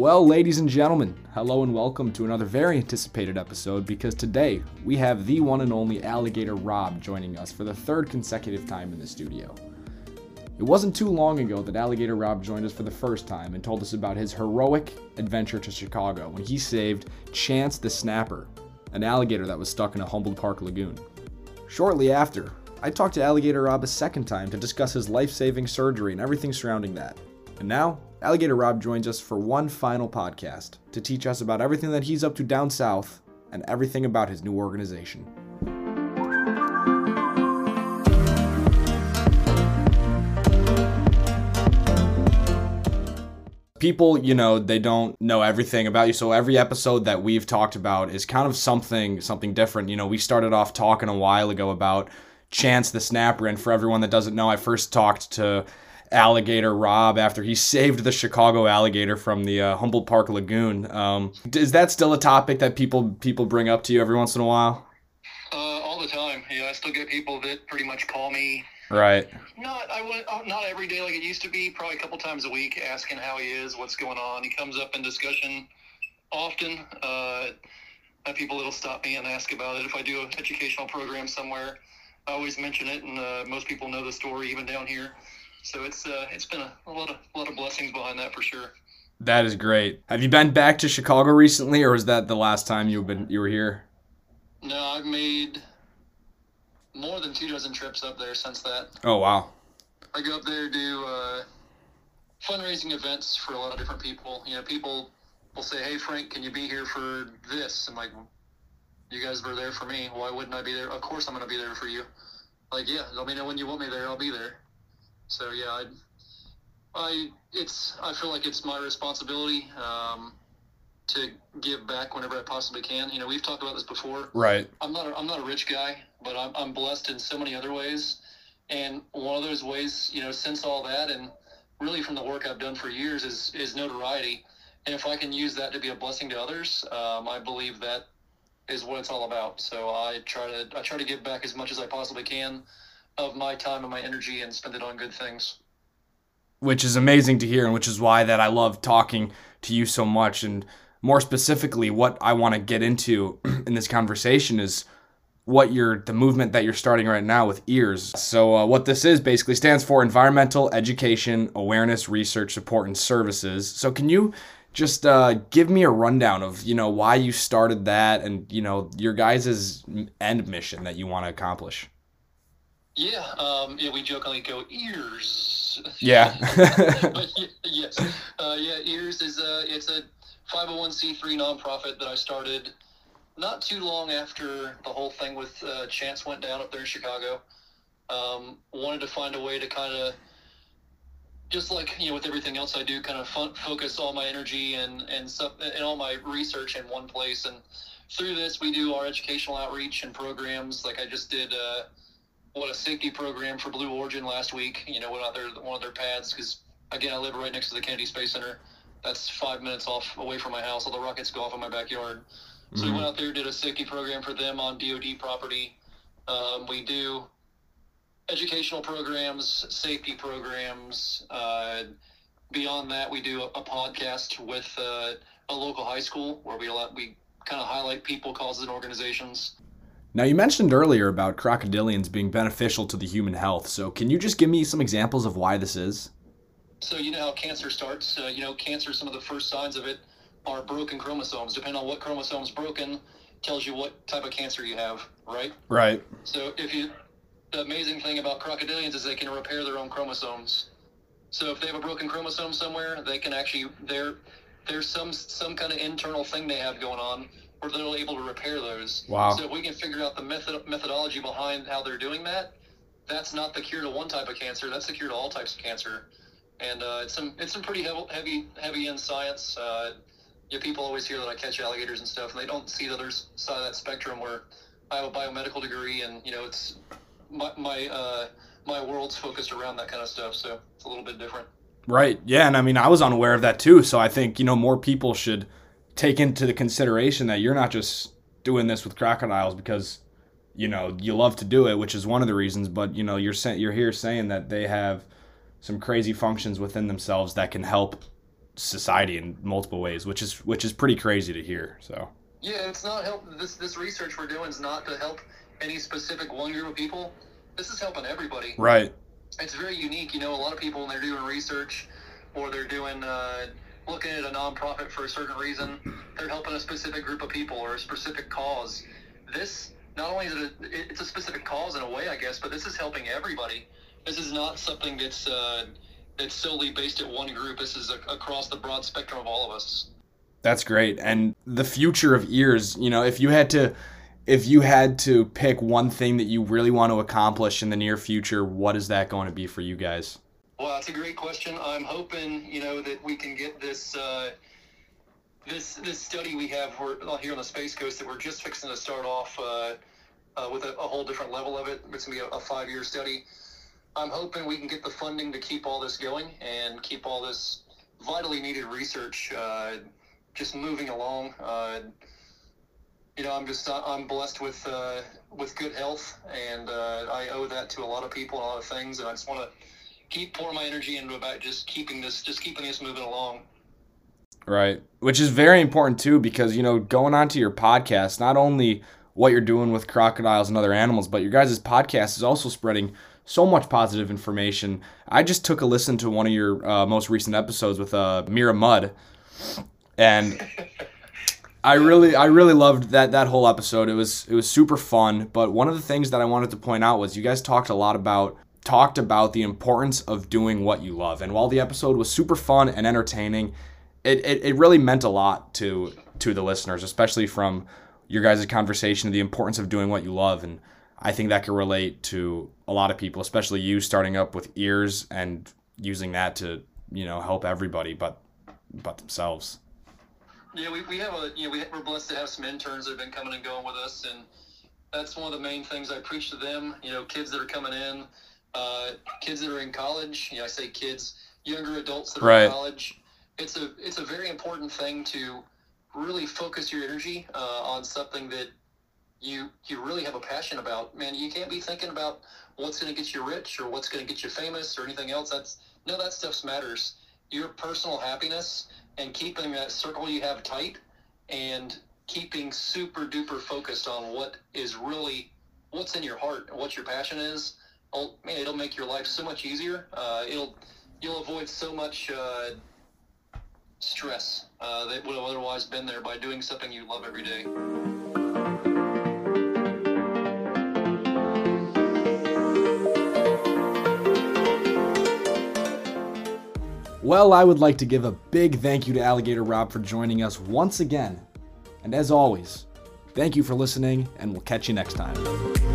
Well, ladies and gentlemen, hello and welcome to another very anticipated episode because today we have the one and only Alligator Robb joining us for the third consecutive time in the studio. It wasn't too long ago that Alligator Robb joined us for the first time and told us about his heroic adventure to Chicago when he saved Chance the Snapper, an alligator that was stuck in a Humboldt Park lagoon. Shortly after, I talked to Alligator Robb a second time to discuss his life saving surgery and everything surrounding that. And now, Alligator Robb joins us for one final podcast to teach us about everything that he's up to down south and everything about his new organization. people, you know, they don't know everything about you. So every episode that we've talked about is kind of something something different. You know, we started off talking a while ago about Chance the Snapper, and for everyone that doesn't know, I first talked to alligator Robb after he saved the Chicago alligator from the uh, Humboldt Park Lagoon. Um, is that still a topic that people people bring up to you every once in a while? Uh, all the time. Yeah, I still get people that pretty much call me. Right. Not I would uh, not every day like it used to be. Probably a couple times a week, asking how he is, what's going on. He comes up in discussion often. Uh, I have people that'll stop me and ask about it. If I do an educational program somewhere, I always mention it, and uh, most people know the story even down here. So it's uh, it's been a, a lot of a lot of blessings behind that for sure. That is great. Have you been back to Chicago recently, or was that the last time you've been you were here? No, I've made more than two dozen trips up there since that. Oh wow! I go up there do uh, fundraising events for a lot of different people. You know, people will say, "Hey, Frank, can you be here for this?" I'm like, "You guys were there for me. Why wouldn't I be there? Of course, I'm going to be there for you." Like, yeah, let me know when you want me there. I'll be there. So yeah, I, I it's I feel like it's my responsibility um, to give back whenever I possibly can. You know, we've talked about this before. Right. I'm not a, I'm not a rich guy, but I'm I'm blessed in so many other ways, and one of those ways, you know, since all that and really from the work I've done for years is is notoriety. And if I can use that to be a blessing to others, um, I believe that is what it's all about. So I try to I try to give back as much as I possibly can of my time and my energy and spend it on good things. Which is amazing to hear, and which is why that I love talking to you so much. And more specifically, what I want to get into in this conversation is what you're the movement that you're starting right now with EEARSS so uh, what this is basically stands for environmental education awareness research support and services so can you just uh, give me a rundown of you know why you started that and you know your guys' end mission that you want to accomplish yeah, um, yeah, we jokingly go ears. Yeah. but yes, uh, yeah, EEARSS is a it's a 501c3 nonprofit that I started not too long after the whole thing with uh, Chance went down up there in Chicago. Um, wanted to find a way to kind of just like you know with everything else I do, kind of fun, focus all my energy and and stuff and all my research in one place. And through this, we do our educational outreach and programs. Like I just did. Uh, what a safety program for Blue Origin last week. You know, went out there one of their pads because again, I live right next to the Kennedy Space Center. That's five minutes off away from my house. All the rockets go off in my backyard. So mm-hmm. we went out there, did a safety program for them on DoD property. Um, we do educational programs, safety programs. Uh, beyond that, we do a, a podcast with uh, a local high school where we we kind of highlight people, causes, and organizations. Now, you mentioned earlier about crocodilians being beneficial to the human health. So, can you just give me some examples of why this is? So, you know how cancer starts. Uh, you know, cancer, some of the first signs of it are broken chromosomes. Depending on what chromosome's broken, tells you what type of cancer you have, right? Right. So, if you, the amazing thing about crocodilians is they can repair their own chromosomes. So, if they have a broken chromosome somewhere, they can actually, there, there's some some kind of internal thing they have going on they're able to repair those. Wow. So if we can figure out the method methodology behind how they're doing that, that's not the cure to one type of cancer. That's the cure to all types of cancer. And uh, it's some it's some pretty heavy heavy heavy in science. Uh, you know, people always hear that I catch alligators and stuff, and they don't see the other side of that spectrum where I have a biomedical degree, and you know, it's my my uh, my world's focused around that kind of stuff. So it's a little bit different. Right. Yeah, and I mean, I was unaware of that too. So I think you know more people should take into the consideration that you're not just doing this with crocodiles because you know you love to do it, which is one of the reasons. But you know you're saying you're here saying that they have some crazy functions within themselves that can help society in multiple ways, which is which is pretty crazy to hear. So yeah, it's not help. This this research we're doing is not to help any specific one group of people. This is helping everybody. Right. It's very unique. You know, a lot of people when they're doing research or they're doing uh, looking at a nonprofit for a certain reason, they're helping a specific group of people or a specific cause. This not only is it a, it's a specific cause in a way, I guess, but this is helping everybody. This is not something that's uh, that's solely based at one group. This is a, across the broad spectrum of all of us. That's great. And the future of EEARSS, you know, if you had to if you had to pick one thing that you really want to accomplish in the near future, what is that going to be for you guys? Well, that's a great question. I'm hoping, you know, that we can get this uh, this this study we have here on the Space Coast that we're just fixing to start off uh, uh, with a, a, whole different level of it. It's going to be a, a five year study. I'm hoping we can get the funding to keep all this going and keep all this vitally needed research uh, just moving along. Uh, you know, I'm just I'm blessed with uh, with good health, and uh, I owe that to a lot of people, a lot of things, and I just want to keep pouring my energy into about just keeping this just keeping this moving along. Right, which is very important too, because you know, going on to your podcast, not only what you're doing with crocodiles and other animals, but your guys' podcast is also spreading so much positive information. I just took a listen to one of your uh, most recent episodes with uh, Mira Mud, and I really, I really loved that that whole episode. It was it was super fun. But one of the things that I wanted to point out was you guys talked a lot about talked about the importance of doing what you love. And while the episode was super fun and entertaining, it, it, it really meant a lot to to the listeners, especially from your guys' conversation, of the importance of doing what you love. And I think that can relate to a lot of people, especially you starting up with EEARSS and using that to, you know, help everybody but but themselves. Yeah, we, we have a you know we, we're blessed to have some interns that have been coming and going with us, and that's one of the main things I preach to them. You know, kids that are coming in, uh, kids that are in college. You know, I say kids, younger adults that are right. in college. It's a it's a very important thing to really focus your energy uh, on something that you you really have a passion about. Man, you can't be thinking about what's going to get you rich or what's going to get you famous or anything else. That's no, that stuff matters. Your personal happiness and keeping that circle you have tight and keeping super duper focused on what is really what's in your heart and what your passion is oh, man it'll make your life so much easier uh, it'll you'll avoid so much uh, stress uh, that would have otherwise been there by doing something you love every day Well, I would like to give a big thank you to Alligator Robb for joining us once again. And as always, thank you for listening, and we'll catch you next time.